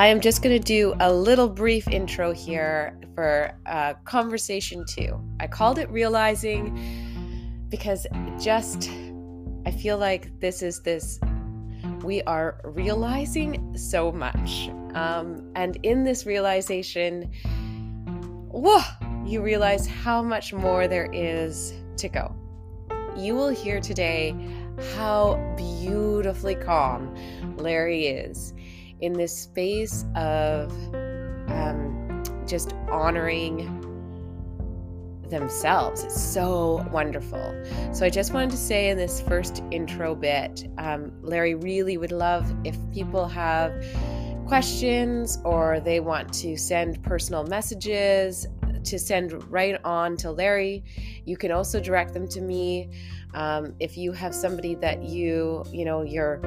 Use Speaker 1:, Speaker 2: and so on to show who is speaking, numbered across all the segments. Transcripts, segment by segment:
Speaker 1: I am just going to do a little brief intro here for uh, conversation two. I called it realizing because just I feel like this is this we are realizing so much. Um, and in this realization, whoa, you realize how much more there is to go. You will hear today how beautifully calm Larry is in this space of um, just honoring themselves. It's so wonderful. So, I just wanted to say in this first intro bit, um, Larry really would love if people have questions or they want to send personal messages to send right on to Larry. You can also direct them to me. Um, if you have somebody that you, you know, you're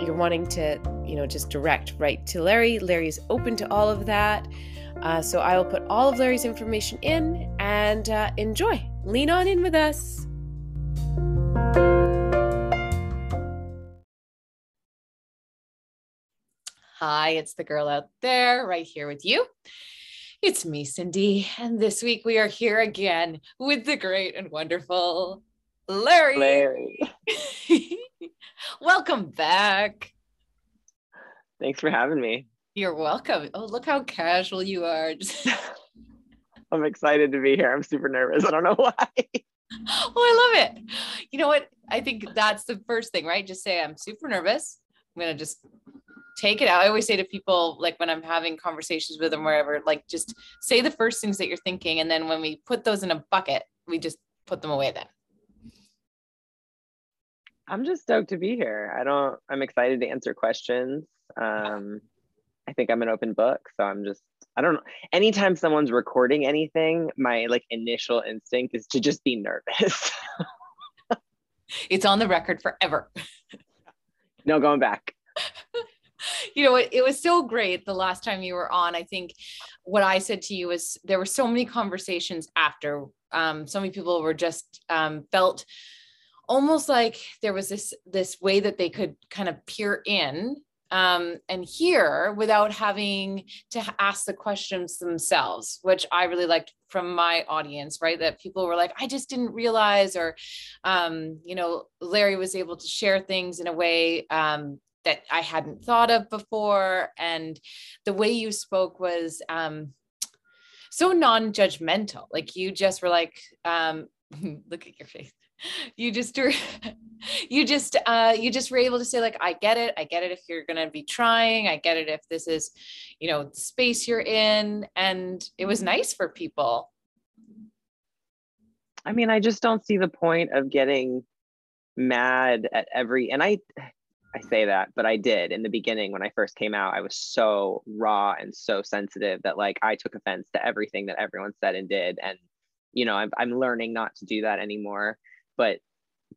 Speaker 1: you're wanting to, you know, just direct right to Larry. Larry is open to all of that. Uh, so I will put all of Larry's information in and uh, enjoy. Lean on in with us. Hi, it's the girl out there right here with you. It's me, Cindy, and this week we are here again with the great and wonderful Larry.
Speaker 2: Larry.
Speaker 1: Welcome back.
Speaker 2: Thanks for having me.
Speaker 1: You're welcome. Oh, look how casual you are.
Speaker 2: I'm excited to be here. I'm super nervous. I don't know why.
Speaker 1: oh, I love it. You know what? I think that's the first thing, right? Just say, I'm super nervous. I'm going to just take it out. I always say to people, like when I'm having conversations with them, wherever, like just say the first things that you're thinking. And then when we put those in a bucket, we just put them away then.
Speaker 2: I'm just stoked to be here. I don't, I'm excited to answer questions. Um, I think I'm an open book. So I'm just, I don't know. Anytime someone's recording anything, my like initial instinct is to just be nervous.
Speaker 1: it's on the record forever.
Speaker 2: no going back.
Speaker 1: you know, it, it was so great the last time you were on. I think what I said to you was there were so many conversations after. Um, so many people were just um, felt almost like there was this this way that they could kind of peer in um, and hear without having to ask the questions themselves, which I really liked from my audience, right? That people were like, I just didn't realize, or, um, you know, Larry was able to share things in a way um, that I hadn't thought of before. And the way you spoke was um, so non judgmental. Like you just were like, um, look at your face you just you just uh you just were able to say like i get it i get it if you're to be trying i get it if this is you know the space you're in and it was nice for people.
Speaker 2: I mean i just don't see the point of getting mad at every and i i say that but i did in the beginning when i first came out i was so raw and so sensitive that like i took offense to everything that everyone said and did and you know i'm, I'm learning not to do that anymore but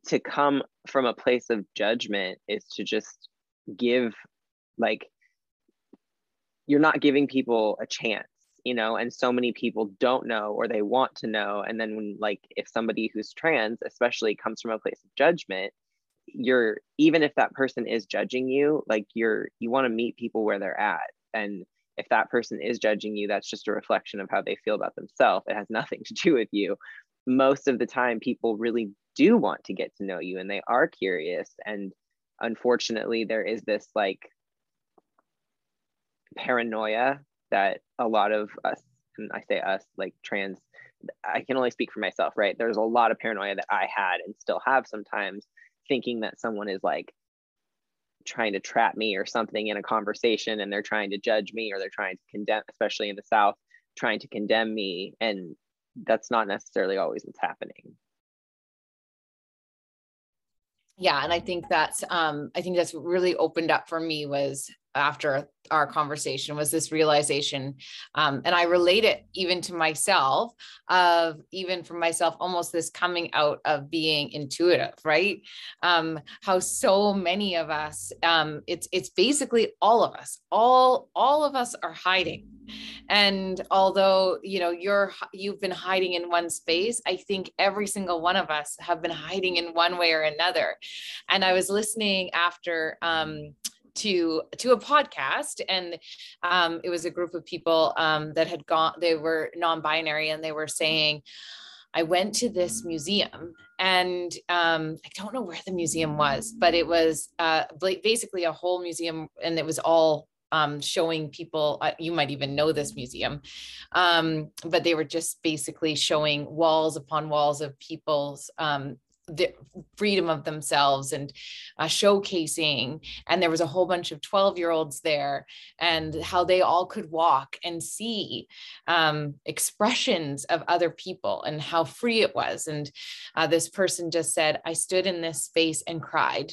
Speaker 2: to come from a place of judgment is to just give like you're not giving people a chance you know and so many people don't know or they want to know. And then when like if somebody who's trans especially comes from a place of judgment you're even if that person is judging you like you're you want to meet people where they're at. And if that person is judging you that's just a reflection of how they feel about themselves. It has nothing to do with you most of the time people really do want to get to know you and they are curious. And unfortunately there is this like paranoia that a lot of us and i say us like trans i can only speak for myself right? There's a lot of paranoia that i had and still have sometimes thinking that someone is like trying to trap me or something in a conversation and they're trying to judge me or they're trying to condemn especially in the south trying to condemn me. And that's not necessarily always what's happening.
Speaker 1: Yeah and i think that's um i think that's really opened up for me was after our conversation was this realization um, and i relate it even to myself of even for myself almost this coming out of being intuitive right? Um, how so many of us um, it's it's basically all of us all all of us are hiding. And although you know you're you've been hiding in one space i think every single one of us have been hiding in one way or another. And i was listening after um to to a podcast and um, it was a group of people um, that had gone they were non-binary and they were saying i went to this museum and um, i don't know where the museum was but it was uh, basically a whole museum and it was all um, showing people uh, you might even know this museum um, but they were just basically showing walls upon walls of people's um, the freedom of themselves and uh, showcasing and there was a whole bunch of 12 year olds there and how they all could walk and see um, expressions of other people and how free it was. And uh, this person just said i stood in this space and cried.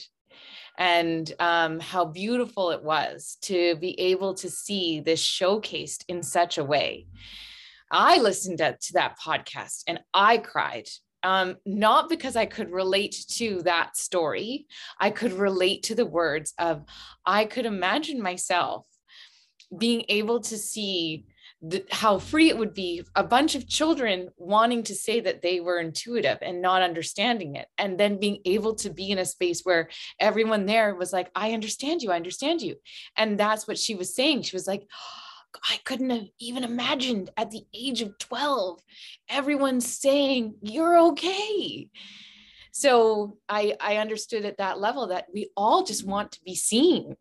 Speaker 1: And um, how beautiful it was to be able to see this showcased in such a way. I listened to, to that podcast and I cried um, not because I could relate to that story. I could relate to the words of, I could imagine myself being able to see the, how free it would be a bunch of children wanting to say that they were intuitive and not understanding it and then being able to be in a space where everyone there was like i understand you i understand you and that's what she was saying she was like oh, I couldn't have even imagined at the age of 12, everyone saying, You're okay. So I, I understood at that level that we all just want to be seen.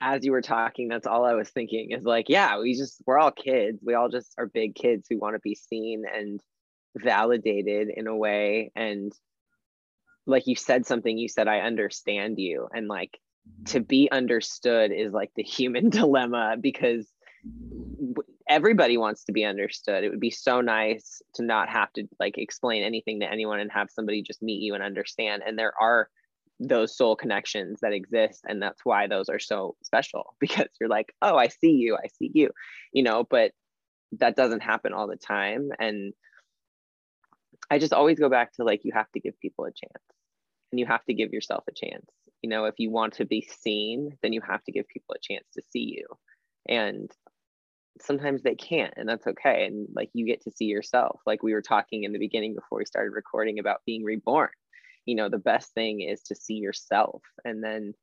Speaker 2: As you were talking, that's all I was thinking is like, yeah, we just, we're all kids. We all just are big kids who want to be seen and validated in a way. And like you said something, you said, I understand you. And like, to be understood is like the human dilemma because everybody wants to be understood. It would be so nice to not have to like explain anything to anyone and have somebody just meet you and understand. And there are those soul connections that exist and that's why those are so special because you're like, "Oh, I see you. I see you." You know, but that doesn't happen all the time and I just always go back to like you have to give people a chance and you have to give yourself a chance you know if you want to be seen then you have to give people a chance to see you. And sometimes they can't and that's okay. And like you get to see yourself. Like we were talking in the beginning before we started recording about being reborn. You know the best thing is to see yourself. And then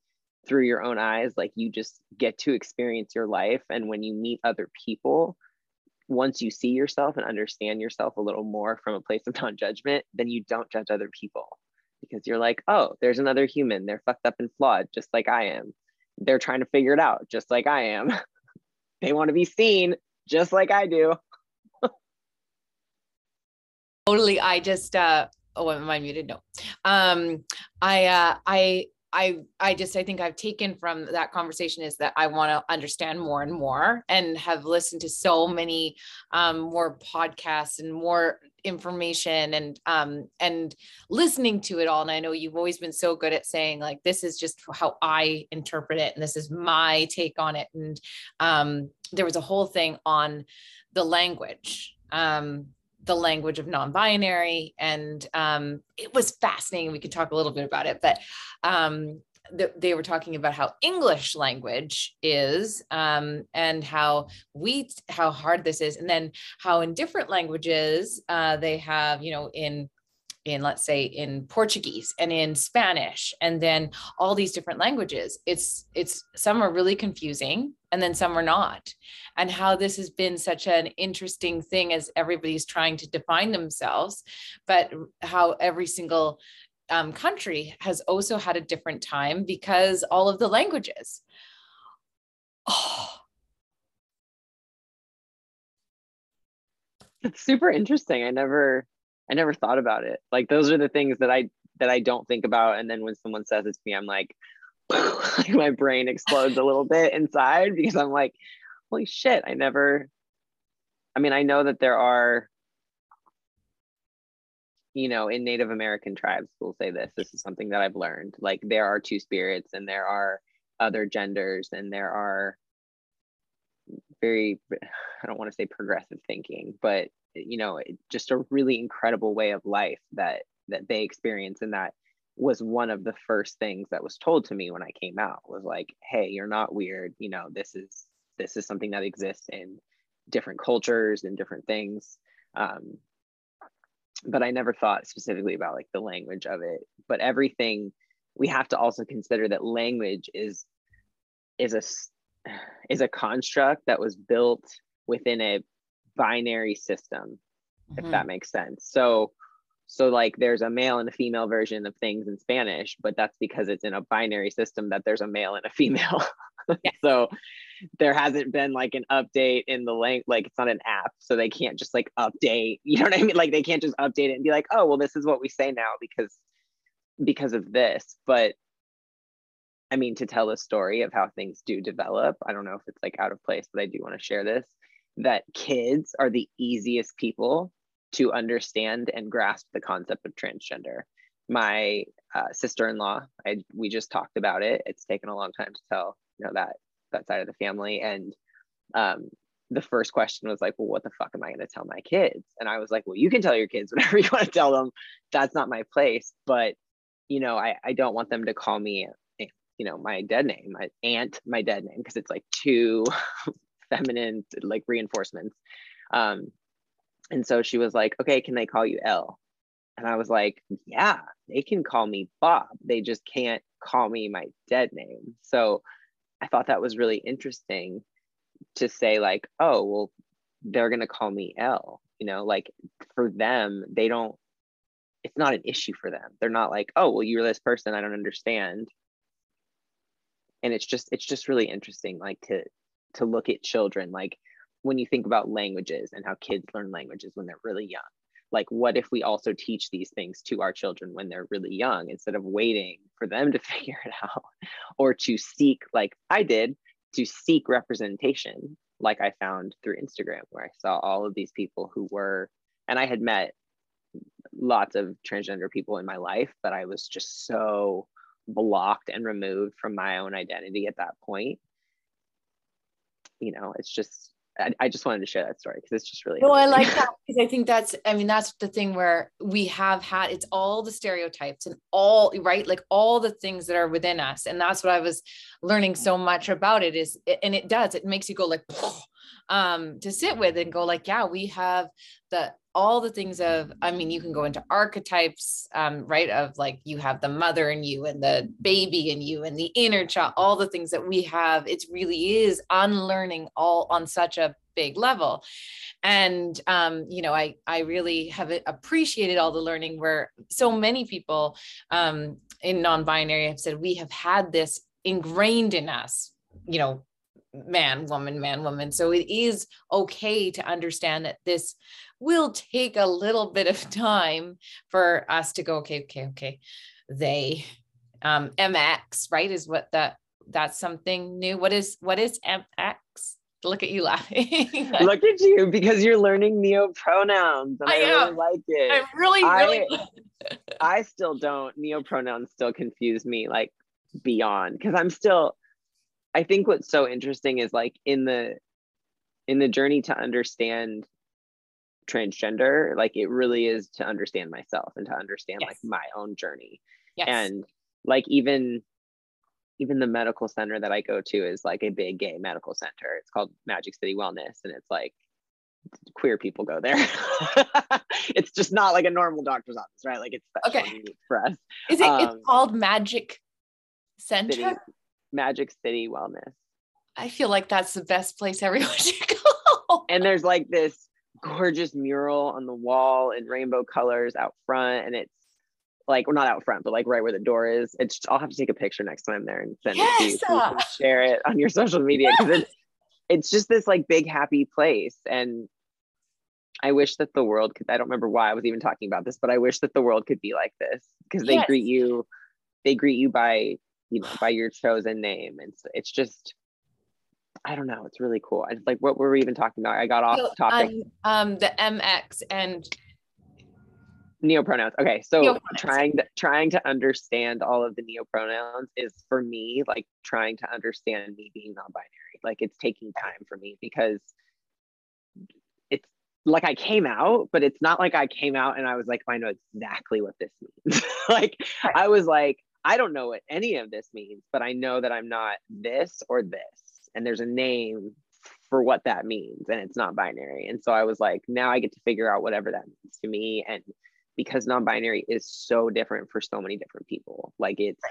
Speaker 2: through your own eyes like you just get to experience your life. And when you meet other people once you see yourself and understand yourself a little more from a place of non-judgment then you don't judge other people because you're like, oh, there's another human. They're fucked up and flawed, just like I am. They're trying to figure it out, just like I am. they want to be seen, just like I do.
Speaker 1: totally. I just, uh, oh, am I muted? No. Um, I, uh, I, I I just I think I've taken from that conversation is that I want to understand more and more and have listened to so many um, more podcasts and more information and um and listening to it all. And I know you've always been so good at saying like this is just how I interpret it and this is my take on it. And um there was a whole thing on the language um the language of non-binary and um, it was fascinating. We could talk a little bit about it but um, th- they were talking about how english language is um, and how we how hard this is. And then how in different languages uh, they have you know in in let's say in portuguese and in spanish and then all these different languages it's it's some are really confusing and then some are not. And how this has been such an interesting thing as everybody's trying to define themselves but how every single um, country has also had a different time because all of the languages. Oh.
Speaker 2: It's super interesting. I never I never thought about it. Like those are the things that I that I don't think about. And then when someone says it to me, I'm like, like my brain explodes a little bit inside because I'm like, holy shit, I never. I mean, I know that there are, you know, in Native American tribes, we'll say this. This is something that I've learned. Like there are two spirits, and there are other genders, and there are very, I don't want to say progressive thinking, but you know just a really incredible way of life that that they experience and that was one of the first things that was told to me when I came out was like, hey, you're not weird. You know, this is this is something that exists in different cultures and different things. Um, but I never thought specifically about like the language of it. But everything we have to also consider that language is is a is a construct that was built within a binary system mm-hmm. if that makes sense so so like there's a male and a female version of things in spanish but that's because it's in a binary system that there's a male and a female yeah. so there hasn't been like an update in the link like it's not an app so they can't just like update you know what i mean like they can't just update it and be like oh well this is what we say now because because of this but i mean to tell the story of how things do develop i don't know if it's like out of place but i do want to share this that kids are the easiest people to understand and grasp the concept of transgender. My uh, sister-in-law I, we just talked about it. It's taken a long time to tell you know that that side of the family and um, the first question was like well what the fuck am i going to tell my kids? And i was like well you can tell your kids whatever you want to tell them. That's not my place. But you know, I, I don't want them to call me, you know, my dead name, my aunt, my dead name, because it's like two feminine, like reinforcements. Um, and so she was like, okay, can they call you L? And I was like, yeah, they can call me Bob. They just can't call me my dead name. So I thought that was really interesting to say, like, oh, well, they're going to call me L. You know, like for them, they don't it's not an issue for them. They're not like, oh, well, you're this person, I don't understand. And it's just it's just really interesting, like to to look at children, like when you think about languages and how kids learn languages when they're really young. Like, what if we also teach these things to our children when they're really young instead of waiting for them to figure it out or to seek, like I did, to seek representation, like I found through Instagram, where I saw all of these people who were, and I had met lots of transgender people in my life, but I was just so blocked and removed from my own identity at that point. You know, it's just I, I just wanted to share that story because it's just really.
Speaker 1: No, I like that because I think that's I mean that's the thing where we have had it's all the stereotypes and all right like all the things that are within us and that's what I was learning so much about it is and it does it makes you go like um to sit with and go like yeah we have the all the things of i mean you can go into archetypes um, right of like you have the mother in you and the baby in you and the inner child all the things that we have. It really is unlearning all on such a big level. And um, you know i i really have appreciated all the learning where so many people um, in non-binary have said we have had this ingrained in us you know man woman man woman so it is okay to understand that this will take a little bit of time for us to go, okay, okay, okay. They um MX, right? Is what that that's something new. What is what is MX? Look at you laughing.
Speaker 2: Look at you because you're learning neo pronouns.
Speaker 1: I, I really like it. I'm really, really
Speaker 2: I, I still don't. Neo pronouns still confuse me like beyond because I'm still I think what's so interesting is like in the in the journey to understand transgender like it really is to understand myself and to understand yes. like my own journey. Yes. and like even even the medical center that i go to is like a big gay medical center. It's called magic city wellness and it's like queer people go there. It's just not like a normal doctor's office right? Like it's
Speaker 1: okay.
Speaker 2: for us.
Speaker 1: Is it um, it's called magic center? City,
Speaker 2: magic city wellness.
Speaker 1: I feel like that's the best place everyone should go.
Speaker 2: And there's like this gorgeous mural on the wall in rainbow colors out front and it's like well not out front but like right where the door is. It's i'll have to take a picture next time I'm there and send yes. it to you so you share it on your social media because it's it's just this like big happy place. And i wish that the world could i don't remember why i was even talking about this but i wish that the world could be like this because they yes. greet you they greet you by you know by your chosen name and so it's just I don't know. It's really cool. I like what were we even talking about? I got off so, topic.
Speaker 1: Um, um, the MX and
Speaker 2: neopronouns. Okay, so neopronouns. trying to trying to understand all of the neopronouns is for me like trying to understand me being non-binary. Like it's taking time for me because it's like I came out, but it's not like I came out and I was like, I know exactly what this means. like right. I was like, I don't know what any of this means, but I know that I'm not this or this and there's a name for what that means and it's not binary. And so i was like now i get to figure out whatever that means to me and because non-binary is so different for so many different people like it's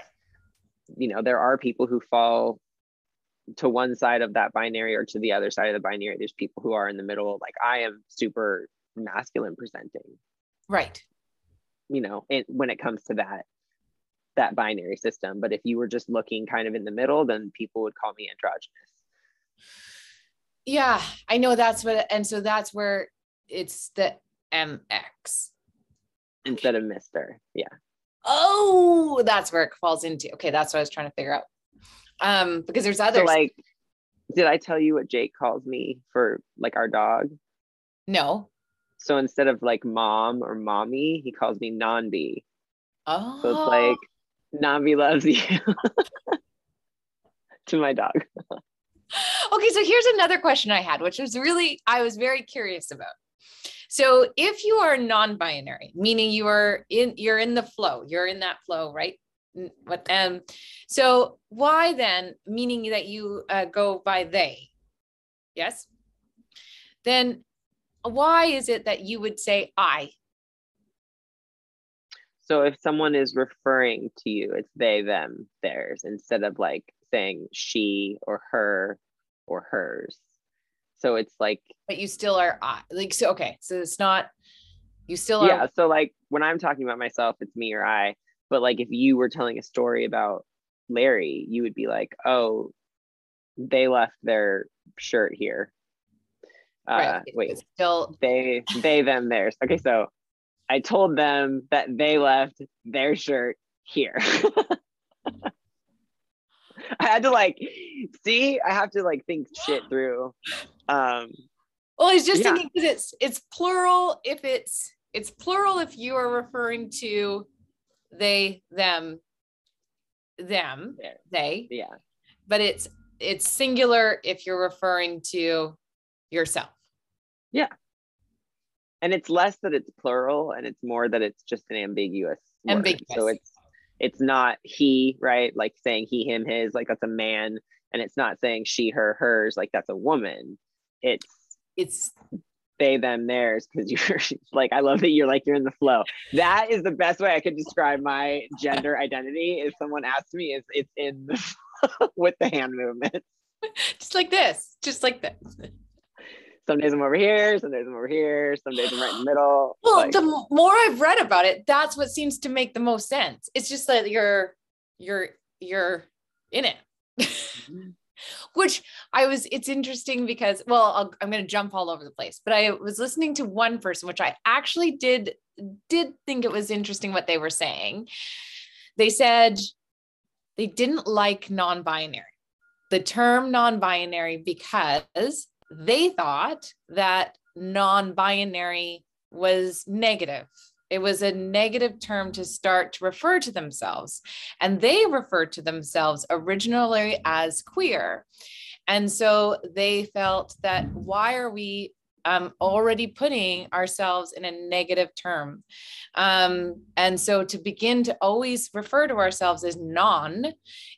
Speaker 2: you know there are people who fall to one side of that binary or to the other side of the binary. There's people who are in the middle like i am super masculine presenting.
Speaker 1: Right.
Speaker 2: You know and when it comes to that that binary system but if you were just looking kind of in the middle then people would call me androgynous.
Speaker 1: Yeah i know that's what and so that's where it's the mx
Speaker 2: instead of mister yeah.
Speaker 1: Oh that's where it falls into. Okay that's what i was trying to figure out. Um because there's others.
Speaker 2: so like did i tell you what jake calls me for like our dog?
Speaker 1: No.
Speaker 2: So instead of like mom or mommy he calls me nanbi
Speaker 1: oh
Speaker 2: so it's like nanbi loves you. To my dog.
Speaker 1: Okay so here's another question i had which was really i was very curious about. So if you are non-binary meaning you are in you're in the flow you're in that flow right? What um so why then meaning that you uh, go by they? Yes? Then why is it that you would say i
Speaker 2: so if someone is referring to you it's they them theirs instead of like saying she or her or hers so it's like
Speaker 1: but you still are like so okay so it's not you still are
Speaker 2: yeah so like when i'm talking about myself it's me or i but like if you were telling a story about Larry, you would be like, oh, they left their shirt here. Uh, right. wait,
Speaker 1: still
Speaker 2: they, they, them, theirs. Okay, so I told them that they left their shirt here. I had to like see, I have to like think shit through. Um
Speaker 1: well, I was just yeah. thinking because it's it's plural if it's it's plural if you are referring to they, them, them, they.
Speaker 2: Yeah.
Speaker 1: But it's it's singular if you're referring to yourself.
Speaker 2: Yeah. And it's less that it's plural and it's more that it's just an ambiguous.
Speaker 1: Ambiguous.
Speaker 2: Word. So it's it's not he, right? Like saying he, him, his, like that's a man. And it's not saying she, her, hers, like that's a woman. It's
Speaker 1: it's
Speaker 2: they them theirs because you're like i love that you're like you're in the flow that is the best way i could describe my gender identity if someone asks me is it's in the with the hand movement
Speaker 1: just like this just like this
Speaker 2: some days i'm over here some days i'm over here some days i'm right in the middle
Speaker 1: well like, the more i've read about it that's what seems to make the most sense. It's just that you're you're you're in it. Mm-hmm. Which I was, it's interesting because, well, i am going to jump all over the place, but I was listening to one person, which I actually did, did think it was interesting what they were saying. They said they didn't like non binary, the term non binary, because they thought that non binary was negative it was a negative term to start to refer to themselves. And they referred to themselves originally as queer. And so they felt that why are we um, already putting ourselves in a negative term. Um, and so to begin to always refer to ourselves as non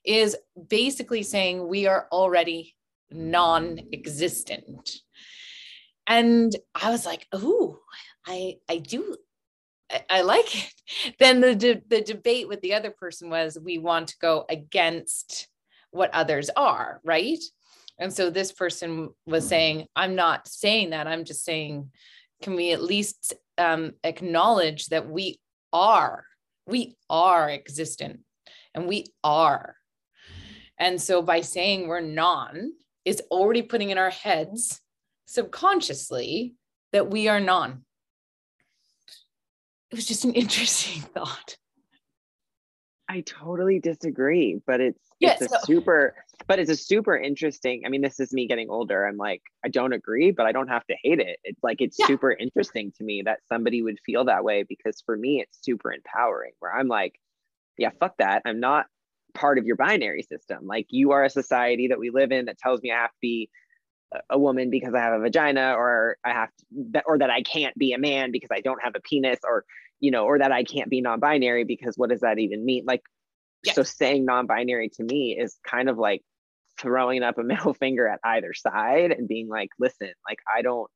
Speaker 1: is basically saying we are already non existent. And I was like, oh, I, I do I, like it. Then the de- the debate with the other person was we want to go against what others are, right? And so this person was saying, I'm not saying that. I'm just saying, can we at least um, acknowledge that we are, we are existent and we are. And so by saying we're non is already putting in our heads subconsciously that we are non it was just an interesting thought.
Speaker 2: I totally disagree, but it's yes, it's a super but it's a super interesting. I mean, this is me getting older. I'm like, I don't agree, but I don't have to hate it. It's like it's yeah. super interesting to me that somebody would feel that way because for me it's super empowering where I'm like, yeah, fuck that. I'm not part of your binary system. Like you are a society that we live in that tells me I have to be a woman because I have a vagina or I have to, or that I can't be a man because I don't have a penis or you know or that I can't be non-binary because what does that even mean? Like yes. so saying non-binary to me is kind of like throwing up a middle finger at either side and being like listen like I don't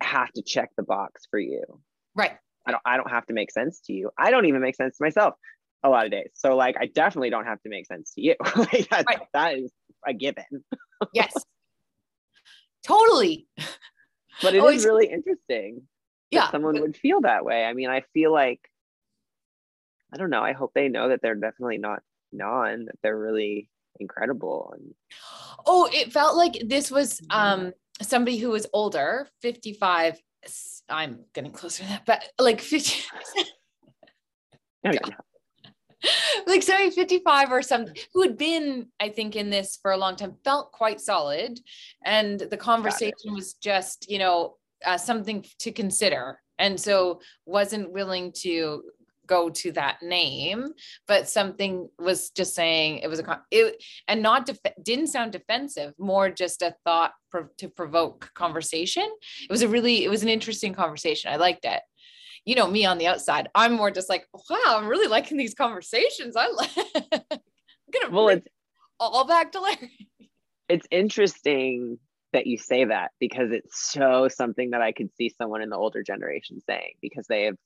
Speaker 2: have to check the box for you.
Speaker 1: Right.
Speaker 2: I don't I don't have to make sense to you. I don't even make sense to myself a lot of days. So like I definitely don't have to make sense to you. like that, right. that is a given.
Speaker 1: yes. Totally.
Speaker 2: But it Always. is really interesting. Yeah. someone would feel that way. I mean, I feel like I don't know. I hope they know that they're definitely not non, that they're really incredible. And
Speaker 1: oh, it felt like this was um somebody who was older, 55. I'm getting closer to that, but like 50. like sorry 55 or something who had been i think in this for a long time felt quite solid. And the conversation was just you know uh, something to consider. And so wasn't willing to go to that name but something was just saying it was a it and not def- didn't sound defensive more just a thought pro- to provoke conversation. It was a really it was an interesting conversation. I liked it you know me on the outside i'm more just like wow i'm really liking these conversations. I like i'm gonna well it's all back to larry.
Speaker 2: It's interesting that you say that because it's so something that i could see someone in the older generation saying because they have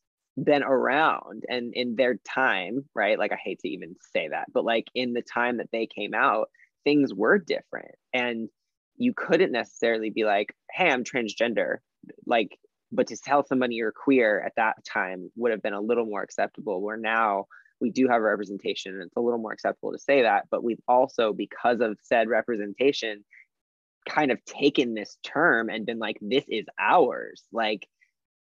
Speaker 2: been around and in their time right? Like i hate to even say that but like in the time that they came out things were different and you couldn't necessarily be like hey i'm transgender. Like but to tell somebody you're queer at that time would have been a little more acceptable where now we do have representation and it's a little more acceptable to say that but we've also because of said representation kind of taken this term and been like this is ours. Like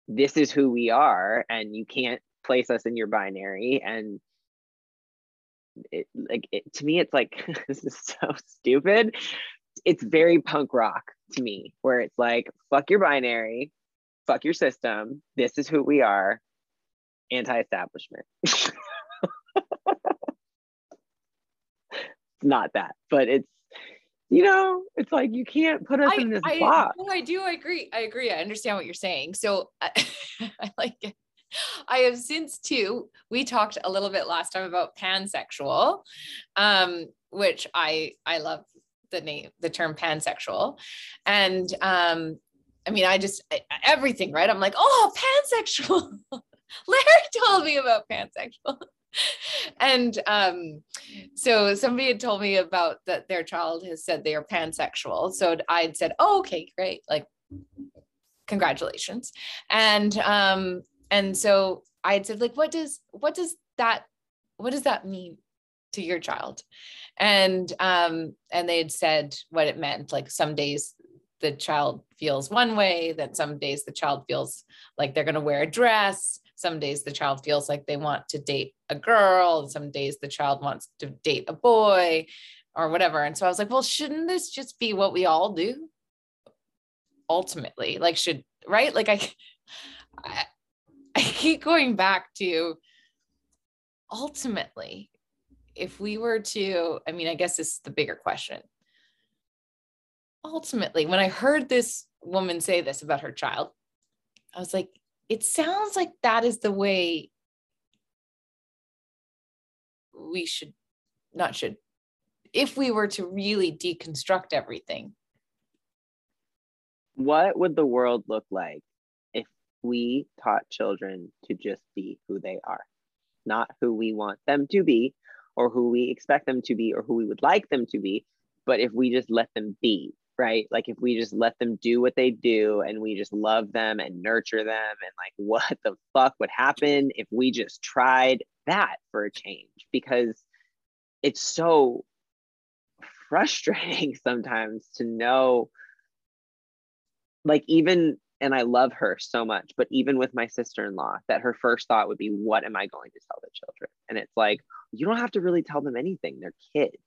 Speaker 2: this is who we are and you can't place us in your binary. And it like it, to me it's like this is so stupid. It's very punk rock to me where it's like fuck your binary fuck your system. This is who we are. Anti-establishment. it's not that, but it's you know, it's like you can't put us I, in this
Speaker 1: I,
Speaker 2: box.
Speaker 1: No, I do. I agree. I agree. I understand what you're saying. So I, I like it. I have since too. We talked a little bit last time about pansexual, um, which I I love the name, the term pansexual, and um, I mean, I just everything, right? I'm like, oh, pansexual. Larry told me about pansexual. and um, so somebody had told me about that their child has said they are pansexual. So I'd said, oh, okay, great. Like, congratulations. And um, and so I had said, like, what does what does that what does that mean to your child? And um, and they had said what it meant. Like some days the child feels one way, then some days the child feels like they're going to wear a dress. Some days the child feels like they want to date a girl, some days the child wants to date a boy or whatever. And so I was like, well, shouldn't this just be what we all do? Ultimately, like, should, right? Like, I, I, I keep going back to ultimately, if we were to, I mean, I guess this is the bigger question ultimately, when I heard this woman say this about her child, I was like, it sounds like that is the way we should, not should, if we were to really deconstruct everything.
Speaker 2: What would the world look like if we taught children to just be who they are, not who we want them to be or who we expect them to be or who we would like them to be, but if we just let them be right? Like if we just let them do what they do and we just love them and nurture them and like what the fuck would happen if we just tried that for a change because it's so frustrating sometimes to know like even and I love her so much, but even with my sister-in-law, that her first thought would be, what am I going to tell the children? And it's like, you don't have to really tell them anything. They're kids.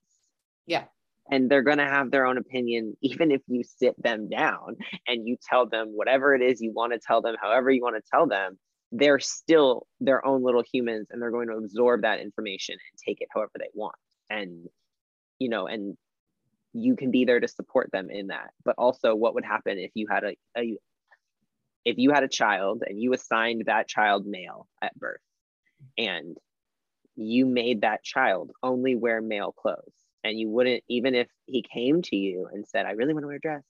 Speaker 1: Yeah
Speaker 2: and they're going to have their own opinion even if you sit them down and you tell them whatever it is you want to tell them however you want to tell them they're still their own little humans and they're going to absorb that information and take it however they want. And you know and you can be there to support them in that. But also what would happen if you had a, a if you had a child and you assigned that child male at birth and you made that child only wear male clothes and you wouldn't even if he came to you and said i really want to wear a dress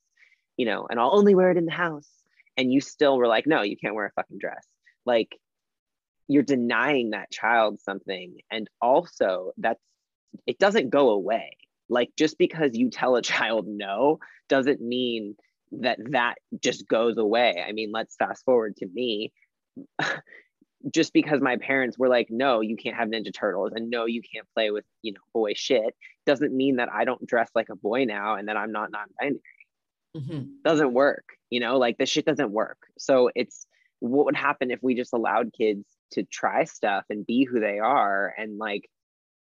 Speaker 2: you know and i'll only wear it in the house and you still were like no you can't wear a fucking dress. Like you're denying that child something and also that's it doesn't go away. Like just because you tell a child no doesn't mean that that just goes away. I mean let's fast forward to me just because my parents were like no you can't have ninja turtles and no you can't play with you know boy shit doesn't mean that i don't dress like a boy now and that i'm not non-binary mm-hmm. doesn't work you know like this shit doesn't work so it's what would happen if we just allowed kids to try stuff and be who they are and like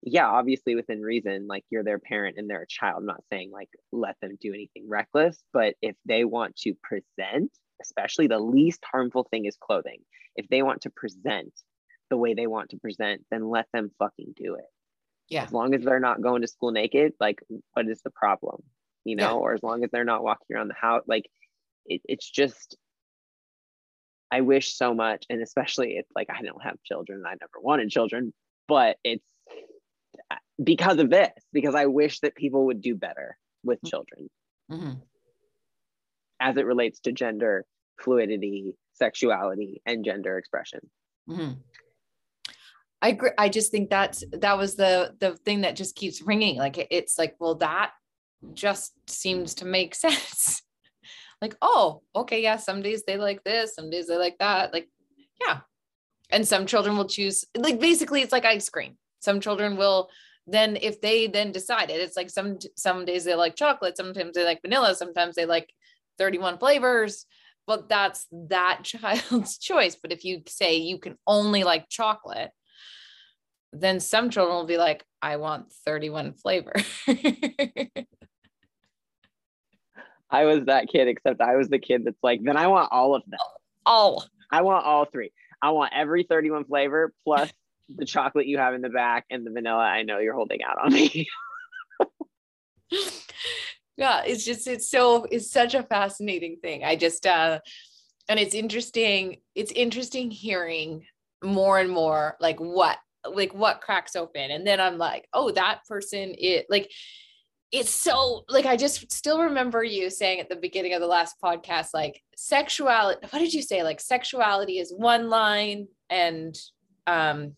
Speaker 2: yeah obviously within reason like you're their parent and they're a child I'm not saying like let them do anything reckless but if they want to present especially the least harmful thing is clothing if they want to present the way they want to present then let them fucking do it
Speaker 1: yeah
Speaker 2: as long as they're not going to school naked like what is the problem you know yeah. or as long as they're not walking around the house like it, it's just I wish so much, and especially it's like I don't have children, I never wanted children, but it's because of this, because I wish that people would do better with mm-hmm. children mm-hmm. As it relates to gender fluidity, sexuality, and gender expression. Mm-hmm.
Speaker 1: I. I just think that's that was the the thing that just keeps ringing. Like it's like, well, that just seems to make sense like, oh, okay, yeah, some days they like this, some days they like that. Like, yeah. And some children will choose, like, basically, it's like ice cream. Some children will then if they then decide it, it's like some some days they like chocolate, sometimes they like vanilla, sometimes they like 31 flavors. But that's that child's choice. But if you say you can only like chocolate, then some children will be like, I want 31 flavor.
Speaker 2: I was that kid, except I was the kid that's like, then I want all of them.
Speaker 1: All.
Speaker 2: I want all three. I want every 31 flavor plus the chocolate you have in the back and the vanilla I know you're holding out on me.
Speaker 1: yeah, it's just it's so it's such a fascinating thing. I just uh and it's interesting, it's interesting hearing more and more like what like what cracks open. And then I'm like, oh, that person it like it's so like I just still remember you saying at the beginning of the last podcast, like sexuality. What did you say? Like sexuality is one line, and um,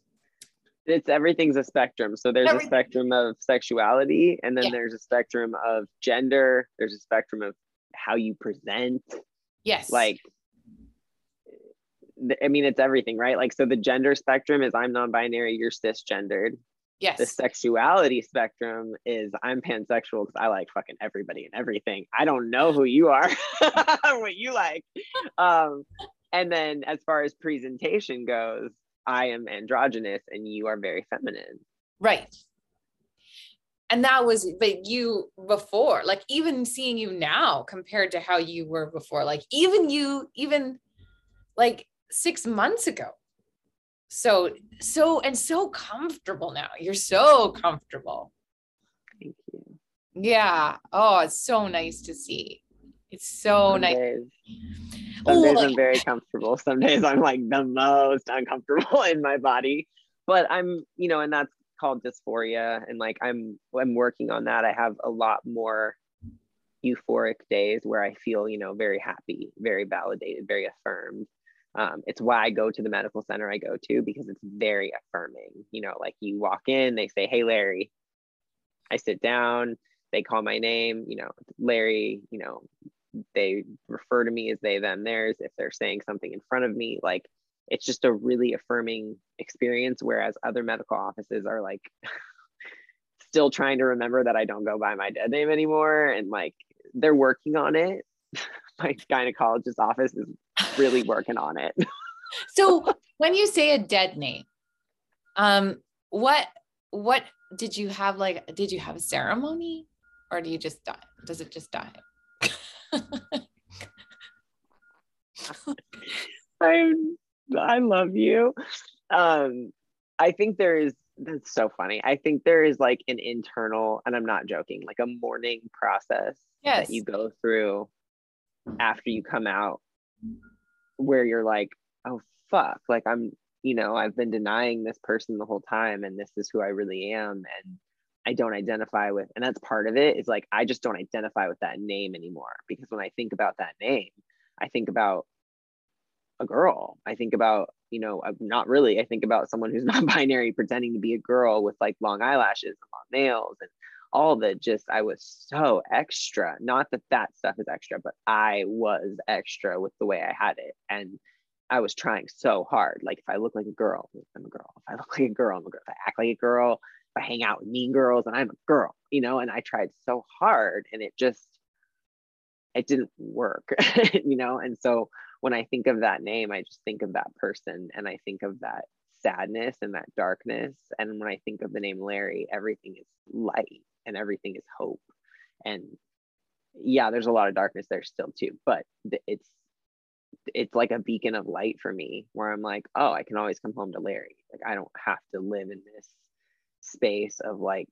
Speaker 2: it's everything's a spectrum. So there's everything. a spectrum of sexuality, and then yeah. there's a spectrum of gender. There's a spectrum of how you present.
Speaker 1: Yes.
Speaker 2: Like I mean, it's everything, right? Like, so the gender spectrum is I'm non binary, you're cisgendered.
Speaker 1: Yes.
Speaker 2: The sexuality spectrum is I'm pansexual because I like fucking everybody and everything. I don't know who you are, what you like. Um, and then as far as presentation goes, I am androgynous and you are very feminine.
Speaker 1: Right. And that was, but you before, like even seeing you now compared to how you were before, like even you, even like six months ago, so so and so comfortable now. You're so comfortable.
Speaker 2: Thank you.
Speaker 1: Yeah. Oh it's so nice to see it's so some nice. days,
Speaker 2: some Ooh, days like, i'm very comfortable. Some days i'm like the most uncomfortable in my body. But i'm you know and that's called dysphoria. And like i'm i'm working on that. I have a lot more euphoric days where i feel you know very happy very validated very affirmed. Um, it's why I go to the medical center I go to because it's very affirming. You know, like you walk in, they say, Hey, Larry. I sit down, they call my name, you know, Larry, you know, they refer to me as they, them, theirs. If they're saying something in front of me, like it's just a really affirming experience. Whereas other medical offices are like still trying to remember that I don't go by my dead name anymore. And like they're working on it. my gynecologist office is really working on it.
Speaker 1: so when you say a dead name, um, what what did you have like did you have a ceremony or do you just die? Does it just die?
Speaker 2: I I love you. Um, I think there is that's so funny. I think there is like an internal, and I'm not joking, like a mourning process yes. that you go through after you come out where you're like, oh fuck, like I'm, you know, I've been denying this person the whole time and this is who I really am and I don't identify with and that's part of it is like I just don't identify with that name anymore because when I think about that name, I think about a girl. I think about you know, uh, not really. I think about someone who's not binary pretending to be a girl with like long eyelashes and long nails and all the just, I was so extra. Not that that stuff is extra, but I was extra with the way I had it. And I was trying so hard. Like if I look like a girl, I'm a girl. If I look like a girl, I'm a girl. If I act like a girl, I hang out with mean girls, and I'm a girl, you know, and I tried so hard and it just, it didn't work, you know? And so when I think of that name, I just think of that person and I think of that sadness and that darkness. And when I think of the name Larry, everything is light and everything is hope. And yeah, there's a lot of darkness there still too, but it's it's like a beacon of light for me where I'm like, oh, I can always come home to Larry. Like I don't have to live in this space of like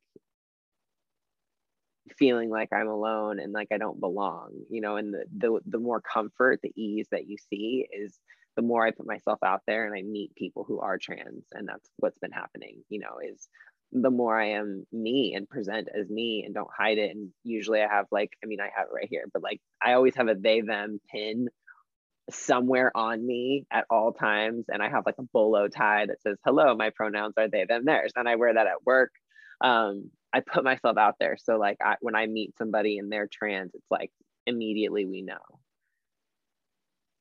Speaker 2: feeling like I'm alone and like I don't belong, you know, and the the the more comfort, the ease that you see is the more I put myself out there and I meet people who are trans and that's what's been happening, you know, is the more I am me and present as me and don't hide it. And usually I have like, I mean, I have it right here, but like I always have a they them pin somewhere on me at all times. And I have like a bolo tie that says, hello, my pronouns are they, them, theirs. And I wear that at work. Um, I put myself out there. So like I, when I meet somebody and they're trans, it's like immediately we know.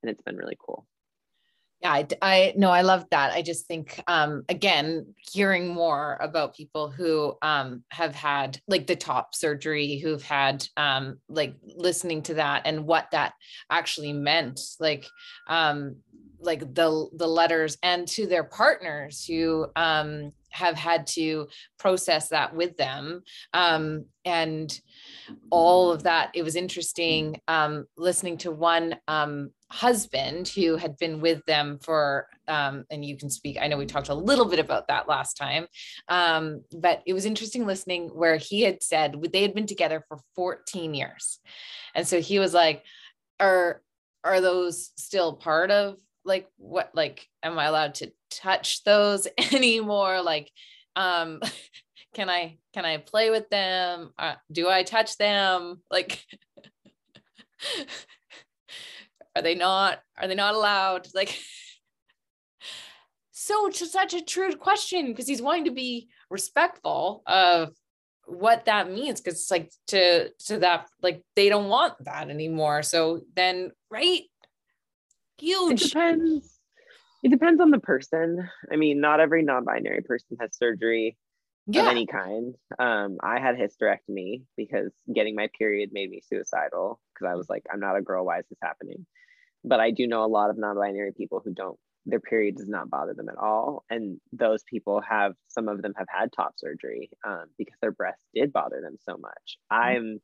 Speaker 2: And it's been really cool
Speaker 1: I, I no i love that. I just think um again hearing more about people who um have had like the top surgery who've had um like listening to that and what that actually meant like um like the the letters and to their partners who um have had to process that with them. Um and all of that it was interesting um listening to one um husband who had been with them for um, and you can speak i know we talked a little bit about that last time um, but it was interesting listening where he had said they had been together for 14 years. And so he was like are are those still part of like what like am i allowed to touch those anymore like um can i can i play with them? Uh, do i touch them? Like are they not are they not allowed? Like so it's such a true question because he's wanting to be respectful of what that means because it's like to to that like they don't want that anymore. So then right? Huge.
Speaker 2: it depends it depends on the person. I mean not every non-binary person has surgery yeah. of any kind. Um i had hysterectomy because getting my period made me suicidal because i was like i'm not a girl. Why is this happening? But I do know a lot of non-binary people who don't their period does not bother them at all. And those people have some of them have had top surgery um, because their breasts did bother them so much. Mm-hmm. i'm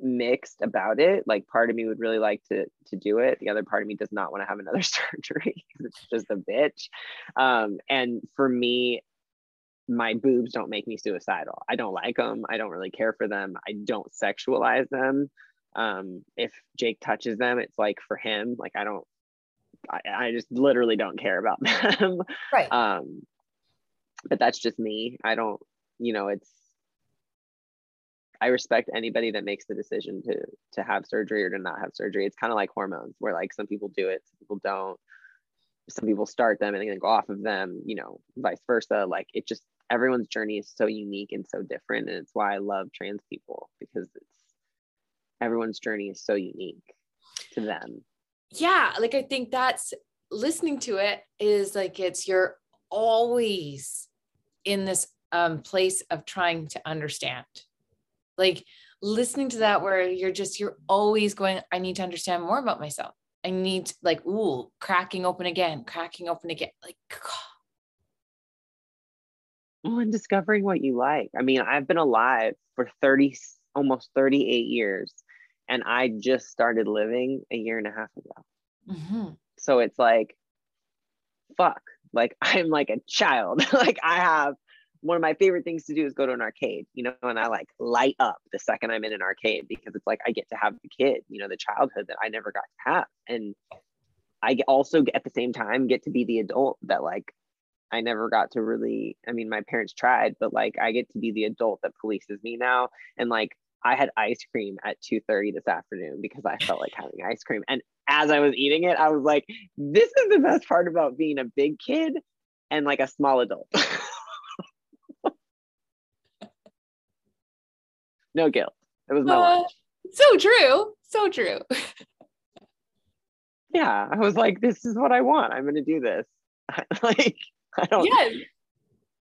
Speaker 2: mixed about it. Like part of me would really like to to do it. The other part of me does not want to have another surgery it's just a bitch. Um, and for me my boobs don't make me suicidal. I don't like them i don't really care for them. I don't sexualize them. Um if jake touches them it's like for him. Like i don't i, I just literally don't care about them.
Speaker 1: Right.
Speaker 2: Um but that's just me. I don't you know it's i respect anybody that makes the decision to to have surgery or to not have surgery it's kind of like hormones where like some people do it some people don't some people start them and then go off of them you know vice versa like it just everyone's journey is so unique and so different and it's why i love trans people because it's everyone's journey is so unique to them.
Speaker 1: Yeah, like I think that's listening to it is like it's you're always in this um, place of trying to understand. Like listening to that where you're just you're always going I need to understand more about myself. I need to, like ooh, cracking open again, cracking open again. Like
Speaker 2: well, and discovering what you like. I mean, I've been alive for 30 almost 38 years and I just started living a year and a half ago. Mm-hmm. So it's like, fuck, like I'm like a child. like I have one of my favorite things to do is go to an arcade, you know, and I like light up the second I'm in an arcade because it's like I get to have the kid, you know, the childhood that I never got to have. And I also at the same time get to be the adult that like I never got to really, I mean, my parents tried, but like I get to be the adult that polices me now. And like I had ice cream at 2:30 this afternoon because I felt like having ice cream. And as I was eating it, I was like, this is the best part about being a big kid and like a small adult. no guilt. It was my uh, lunch.
Speaker 1: So true. So true.
Speaker 2: yeah. I was like, this is what I want. I'm gonna do this. like, I don't yes.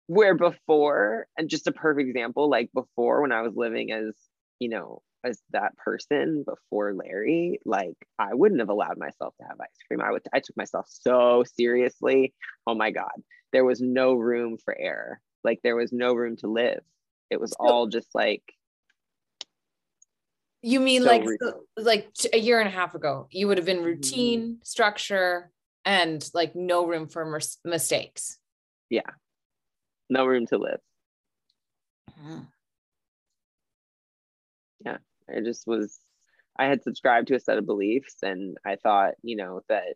Speaker 2: where before, and just a perfect example, like before when I was living as, you know, as that person before Larry, like I wouldn't have allowed myself to have ice cream. I would I took myself so seriously. Oh my God. There was no room for error. Like there was no room to live. It was all just like
Speaker 1: you mean so like so, like a year and a half ago, you would have been routine, mm-hmm. structure, and like no room for mis- mistakes.
Speaker 2: Yeah. No room to live. Mm-hmm. Yeah. I just was, I had subscribed to a set of beliefs and I thought, you know, that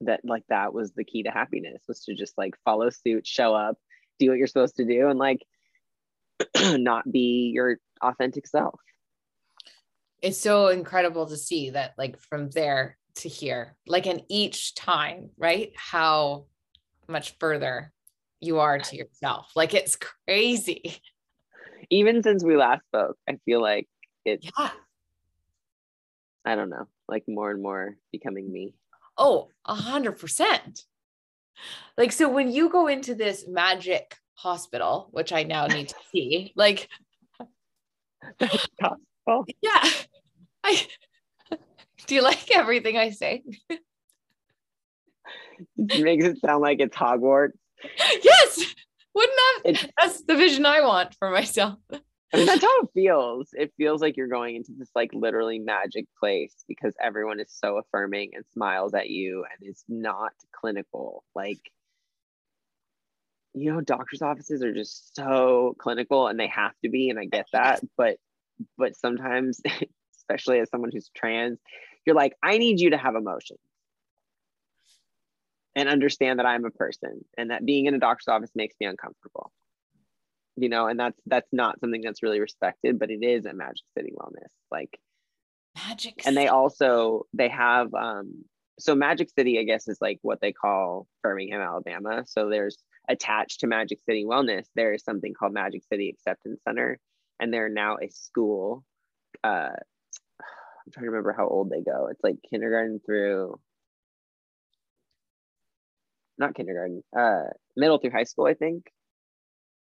Speaker 2: that like that was the key to happiness was to just like follow suit, show up, do what you're supposed to do and like not be your authentic self.
Speaker 1: It's so incredible to see that like from there to here, like in each time, right? How much further you are to yourself. Like it's crazy
Speaker 2: even since we last spoke, I feel like it's yeah. I don't know, like more and more becoming me.
Speaker 1: Oh, a hundred percent. Like so when you go into this magic hospital, which I now need to see, like yeah. I do you like everything I say?
Speaker 2: it makes it sound like it's Hogwarts.
Speaker 1: Yes. Wouldn't that? That's the vision I want for myself.
Speaker 2: I mean, that's how it feels. It feels like you're going into this like literally magic place because everyone is so affirming and smiles at you and is not clinical. Like, you know, doctors' offices are just so clinical and they have to be, and I get that. But but sometimes, especially as someone who's trans, you're like, I need you to have emotions and understand that I'm a person and that being in a doctor's office makes me uncomfortable. You know, and that's that's not something that's really respected, but it is at Magic City Wellness. Like
Speaker 1: Magic
Speaker 2: And they also they have um so Magic City, I guess, is like what they call Birmingham, Alabama. So there's attached to Magic City Wellness, there is something called Magic City Acceptance Center, and they're now a school. Uh, I'm trying to remember how old they go. It's like kindergarten through not kindergarten, uh, middle through high school, I think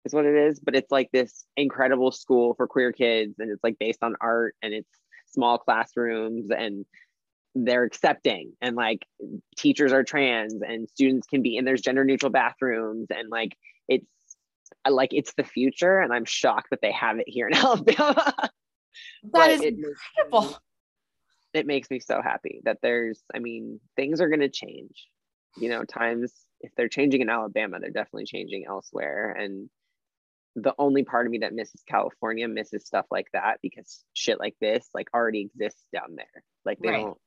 Speaker 2: is what it is. But it's like this incredible school for queer kids, and it's like based on art, and it's small classrooms, and they're accepting, and like teachers are trans, and students can be, and there's gender neutral bathrooms, and like it's like it's the future, and I'm shocked that they have it here in Alabama.
Speaker 1: that but is incredible.
Speaker 2: it makes me so happy that there's, I mean, things are going to change you know, times if they're changing in Alabama, they're definitely changing elsewhere. And the only part of me that misses California misses stuff like that because shit like this like already exists down there. Like they right. don't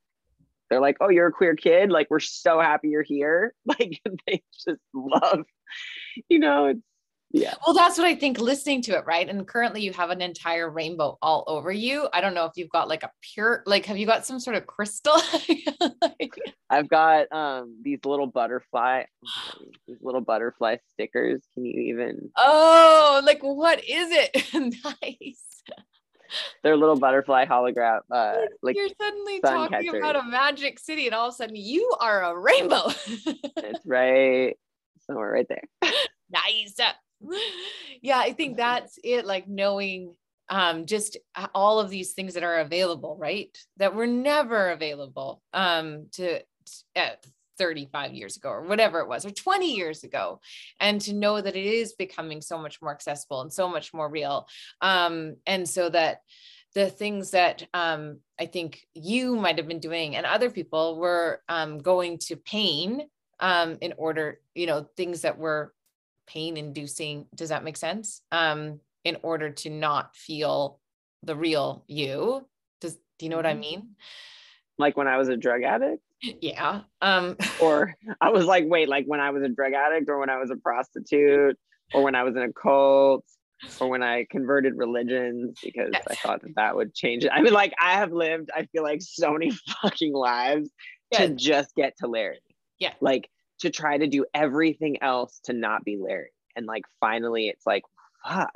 Speaker 2: they're like, oh, you're a queer kid. Like, we're so happy you're here. Like, they just love, you know, it's yeah.
Speaker 1: Well that's what i think listening to it right? And currently you have an entire rainbow all over you. I don't know if you've got like a pure like have you got some sort of crystal? Like...
Speaker 2: i've got um these little butterfly these little butterfly stickers. Can you even
Speaker 1: oh like what is it? Nice
Speaker 2: they're little butterfly hologram uh like
Speaker 1: you're suddenly talking catchers. about a magic city and all of a sudden you are a rainbow
Speaker 2: it's right somewhere right there
Speaker 1: nice yeah, I think that's it. Like knowing um, just all of these things that are available, right? That were never available um, to uh, 35 years ago or whatever it was, or 20 years ago. And to know that it is becoming so much more accessible and so much more real. Um, and so that the things that um, I think you might have been doing and other people were um, going to pain um, in order, you know, things that were pain inducing does that make sense um in order to not feel the real you does do you know what i mm-hmm. mean
Speaker 2: like when i was a drug addict
Speaker 1: yeah um
Speaker 2: or i was like wait like when i was a drug addict or when i was a prostitute or when i was in a cult or when I converted religions because
Speaker 1: Yes.
Speaker 2: I thought that that would change it. I mean, like I have lived, I feel like so many fucking lives to just get to Larry.
Speaker 1: Yeah.
Speaker 2: Like to try to do everything else to not be Larry. And like finally it's like, fuck,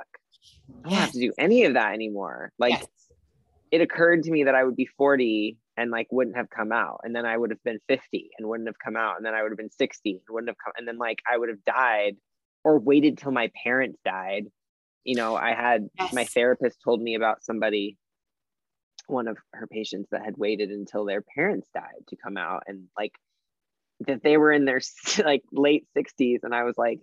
Speaker 2: I don't have to do any of that anymore. Like
Speaker 1: Yes.
Speaker 2: it occurred to me that I would be 40 and like wouldn't have come out. And then I would have been 50 and wouldn't have come out. And then I would have been 60 and wouldn't have come. And then like I would have died or waited till my parents died. You know, I had my therapist told me about somebody, one of her patients that had waited until their parents died to come out and like that they were in their like late 60s. And I was like,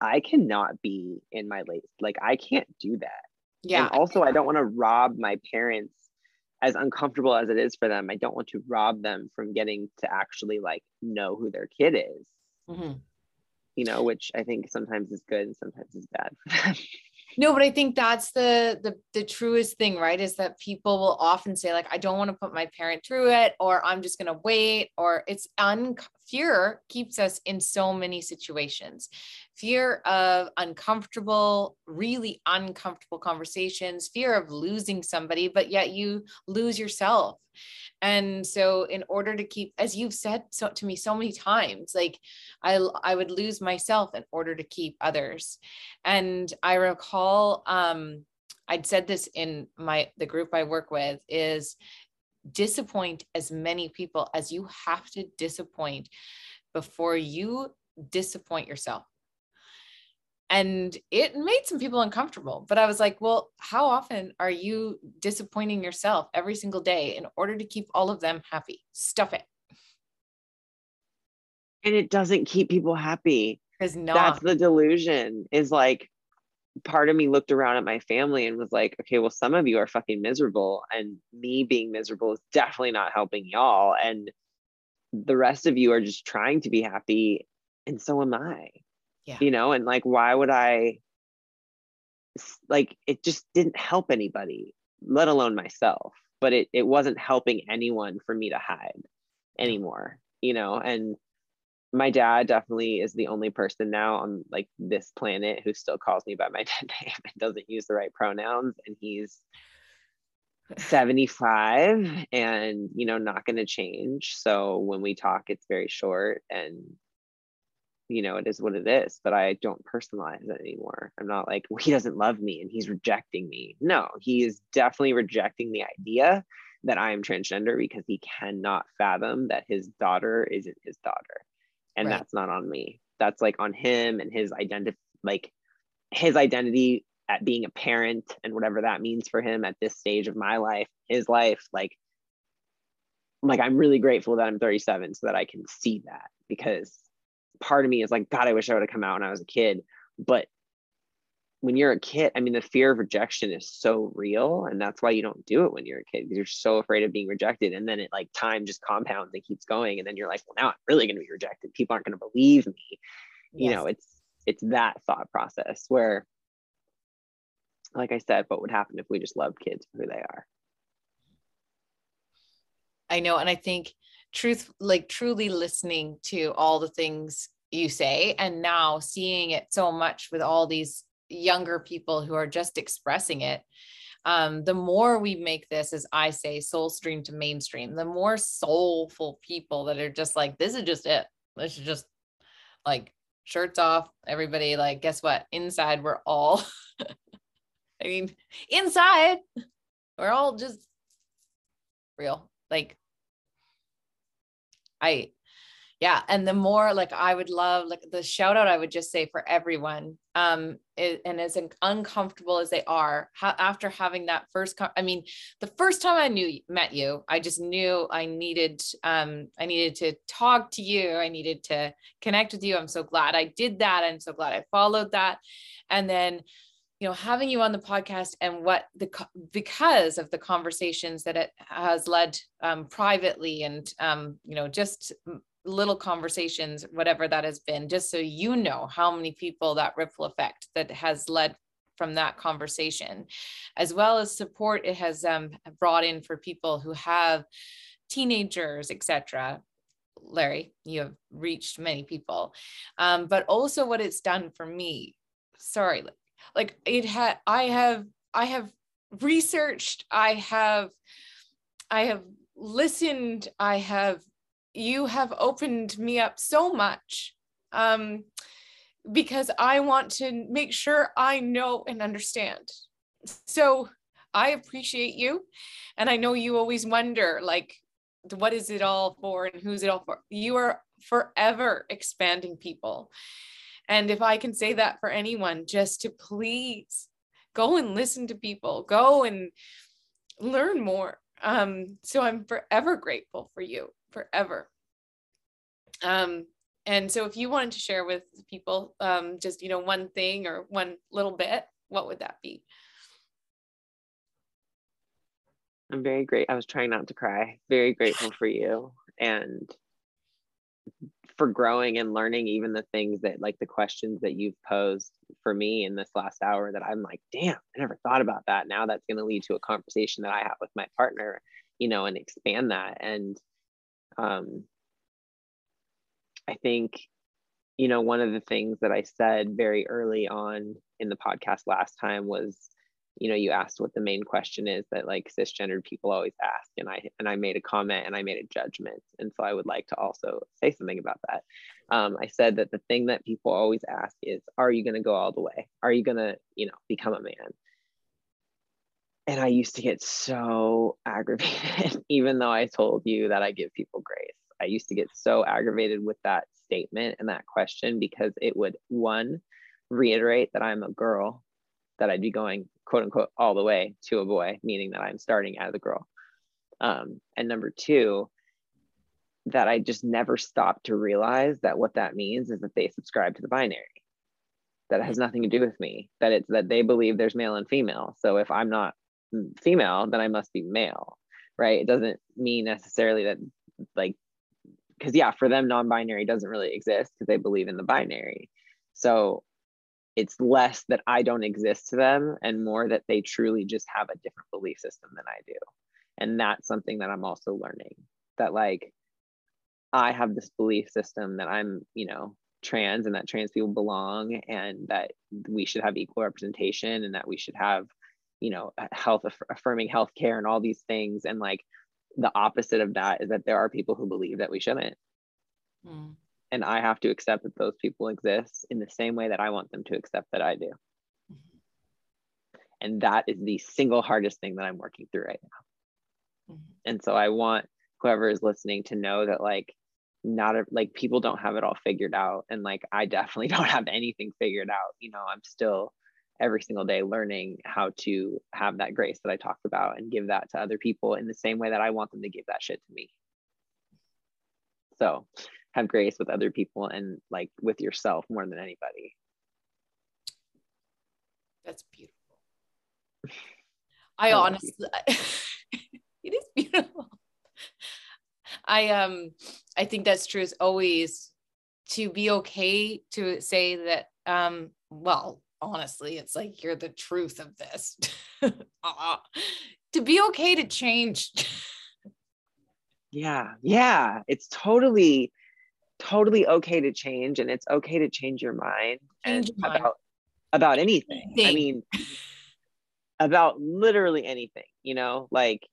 Speaker 2: I cannot be in my late, like I can't do that.
Speaker 1: Yeah.
Speaker 2: And also, I don't want to rob my parents, as uncomfortable as it is for them. I don't want to rob them from getting to actually like know who their kid is,
Speaker 1: Mhm.
Speaker 2: you know, which I think sometimes is good and sometimes is bad for them.
Speaker 1: No, but I think that's the the the truest thing, right? Is that people will often say like, I don't want to put my parent through it, or I'm just gonna wait, or it's un fear keeps us in so many situations. Fear of uncomfortable, really uncomfortable conversations, fear of losing somebody, but yet you lose yourself. And so, in order to keep, as you've said so to me so many times, like I I would lose myself in order to keep others. And I recall um, I'd said this in my the group I work with is disappoint as many people as you have to disappoint before you disappoint yourself. And it made some people uncomfortable, but I was like, well, how often are you disappointing yourself every single day in order to keep all of them happy? Stuff it.
Speaker 2: and it doesn't keep people happy.
Speaker 1: Because not
Speaker 2: That's the delusion is like, part of me looked around at my family and was like, okay, well, some of you are fucking miserable, and me being miserable is definitely not helping y'all. And the rest of you are just trying to be happy, and so am I.
Speaker 1: Yeah.
Speaker 2: You know, and like, why would I? Like, it just didn't help anybody, let alone myself. But it it wasn't helping anyone for me to hide anymore. You know, and my dad definitely is the only person now on like this planet who still calls me by my dead name and doesn't use the right pronouns and he's 75 and you know not going to change. So when we talk it's very short and you know it is what it is but i don't personalize it anymore. I'm not like well, he doesn't love me and he's rejecting me. No he is definitely rejecting the idea that i am transgender because he cannot fathom that his daughter isn't his daughter and
Speaker 1: Right.
Speaker 2: that's not on me that's like on him and his identity like his identity at being a parent and whatever that means for him at this stage of my life his life like like i'm really grateful that i'm 37 so that i can see that because part of me is like god i wish i would have come out when i was a kid but when you're a kid i mean the fear of rejection is so real and that's why you don't do it when you're a kid because you're so afraid of being rejected and then it like time just compounds and keeps going and then you're like well now i'm really going to be rejected. People aren't going to believe me. You know it's it's that thought process where like i said what would happen if we just loved kids for who they are?
Speaker 1: I know. And I think truth, like truly listening to all the things you say, and now seeing it so much with all these younger people who are just expressing it. Um, the more we make this, as I say, soul stream to mainstream, the more soulful people that are just like, this is just it. This is just like shirts off, everybody. Like, guess what? Inside, we're all, I mean, inside, we're all just real. Like, I, yeah. And the more like I would love, like the shout out I would just say for everyone, um, it, and as uncomfortable as they are, ha- after having that first, con- I mean, the first time I knew met you, I just knew I needed, um, I needed to talk to you. I needed to connect with you. I'm so glad I did that. I'm so glad I followed that. And then, you know, having you on the podcast and what the because of the conversations that it has led um, privately and um, you know just little conversations, whatever that has been, just so you know how many people that ripple effect that has led from that conversation, as well as support it has um, brought in for people who have teenagers, etc. Larry, you have reached many people, um, but also what it's done for me. Sorry, like it had i have i have researched i have i have listened i have you have opened me up so much um because i want to make sure i know and understand. So i appreciate you and i know you always wonder like what is it all for and who's it all for? You are forever expanding people. And if I can say that for anyone, just to please go and listen to people, go and learn more. Um, so I'm forever grateful for you, forever. Um, and so if you wanted to share with people um, just, you know, one thing or one little bit, what would that be?
Speaker 2: I'm very great. I was trying not to cry. Very grateful for you. And for growing and learning even the things that like the questions that you've posed for me in this last hour that I'm like, damn, I never thought about that. Now that's going to lead to a conversation that I have with my partner, you know, and expand that. And um, I think, you know, one of the things that I said very early on in the podcast last time was you know you asked what the main question is that like cisgendered people always ask and i and i made a comment and i made a judgment. And so i would like to also say something about that. Um, i said that the thing that people always ask is are you going to go all the way? Are you going to you know become a man and i used to get so aggravated even though i told you that i give people grace i used to get so aggravated with that statement and that question because it would one reiterate that i'm a girl that I'd be going quote unquote all the way to a boy, meaning that I'm starting as a girl. Um, and number two, that I just never stopped to realize that what that means is that they subscribe to the binary. That has nothing to do with me. That it's that they believe there's male and female. So if I'm not female, then I must be male, right? It doesn't mean necessarily that like because yeah, for them non-binary doesn't really exist because they believe in the binary. So it's less that I don't exist to them and more that they truly just have a different belief system than I do. And that's something that I'm also learning that like I have this belief system that I'm, you know, trans and that trans people belong and that we should have equal representation and that we should have, you know, health affirming healthcare and all these things. And like the opposite of that is that there are people who believe that we shouldn't. Mm and I have to accept that those people exist in the same way that I want them to accept that I do. Mm-hmm. And that is the single hardest thing that I'm working through right now. Mm-hmm. And so I want whoever is listening to know that like not a, like people don't have it all figured out and like I definitely don't have anything figured out. You know, I'm still every single day learning how to have that grace that I talked about and give that to other people in the same way that I want them to give that shit to me. So have grace with other people and like with yourself more than anybody.
Speaker 1: That's beautiful. I honestly, it is beautiful. I um, I think that's true. Is always to be okay to say that. Um, well, honestly, it's like you're the truth of this. uh, to be okay to change.
Speaker 2: yeah, yeah, it's totally totally okay to change and it's okay to change your mind change and your mind. about about anything. anything. I mean about literally anything, you know, like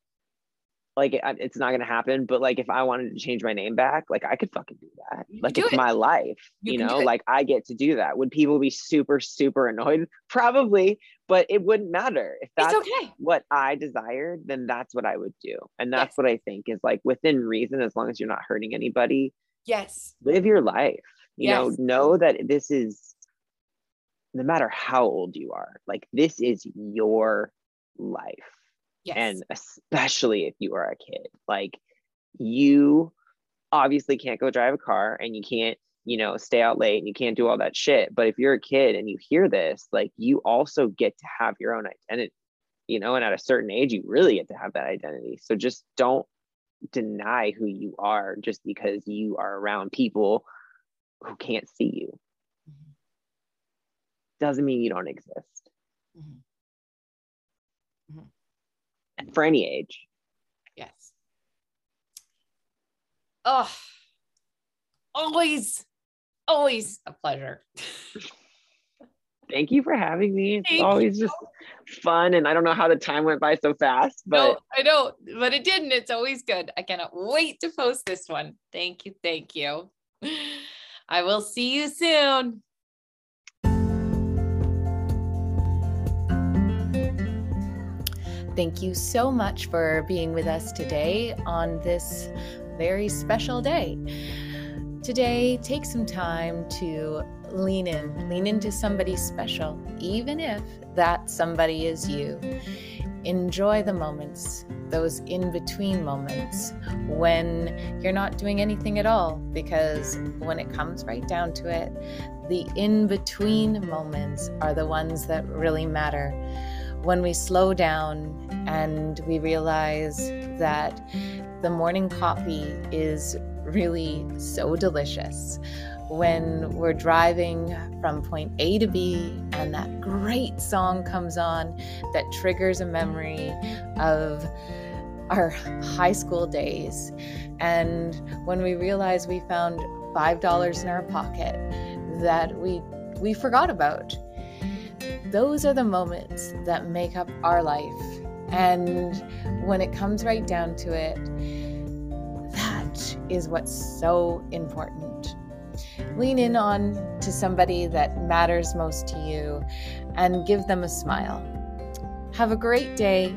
Speaker 2: like it, it's not gonna happen. But like if I wanted to change my name back, like I could fucking do that. You like it's it. my life, you, you know. Like I get to do that. Would people be super super annoyed? Probably, but it wouldn't matter if that's okay. what I desired. Then that's what I would do, and that's yes. what I think is like within reason, as long as you're not hurting anybody.
Speaker 1: Yes.
Speaker 2: Live your life. You yes. know, know that this is no matter how old you are, like this is your life. Yes. And especially if you are a kid, like you obviously can't go drive a car and you can't, you know, stay out late and you can't do all that shit. But if you're a kid and you hear this, like you also get to have your own identity, you know, and at a certain age, you really get to have that identity. So just don't deny who you are just because you are around people who can't see you. Mm-hmm. Doesn't mean you don't exist. Mm-hmm. For any age.
Speaker 1: Yes. Oh, always, always a pleasure.
Speaker 2: Thank you for having me. It's
Speaker 1: Thank
Speaker 2: always just fun. And I don't know how the time went by so fast, but
Speaker 1: no, I know, but it didn't. It's always good. I cannot wait to post this one. Thank you. Thank you. I will see you soon. Thank you so much for being with us today on this very special day. Today, take some time to lean in, lean into somebody special, even if that somebody is you. Enjoy the moments, those in between moments when you're not doing anything at all, because when it comes right down to it, the in between moments are the ones that really matter. When we slow down and we realize that the morning coffee is really so delicious when we're driving from point A to B and that great song comes on that triggers a memory of our high school days. And when we realize we found $5 in our pocket that we we forgot about. Those are the moments that make up our life. And when it comes right down to it, that is what's so important. Lean in on to somebody that matters most to you and give them a smile. Have a great day.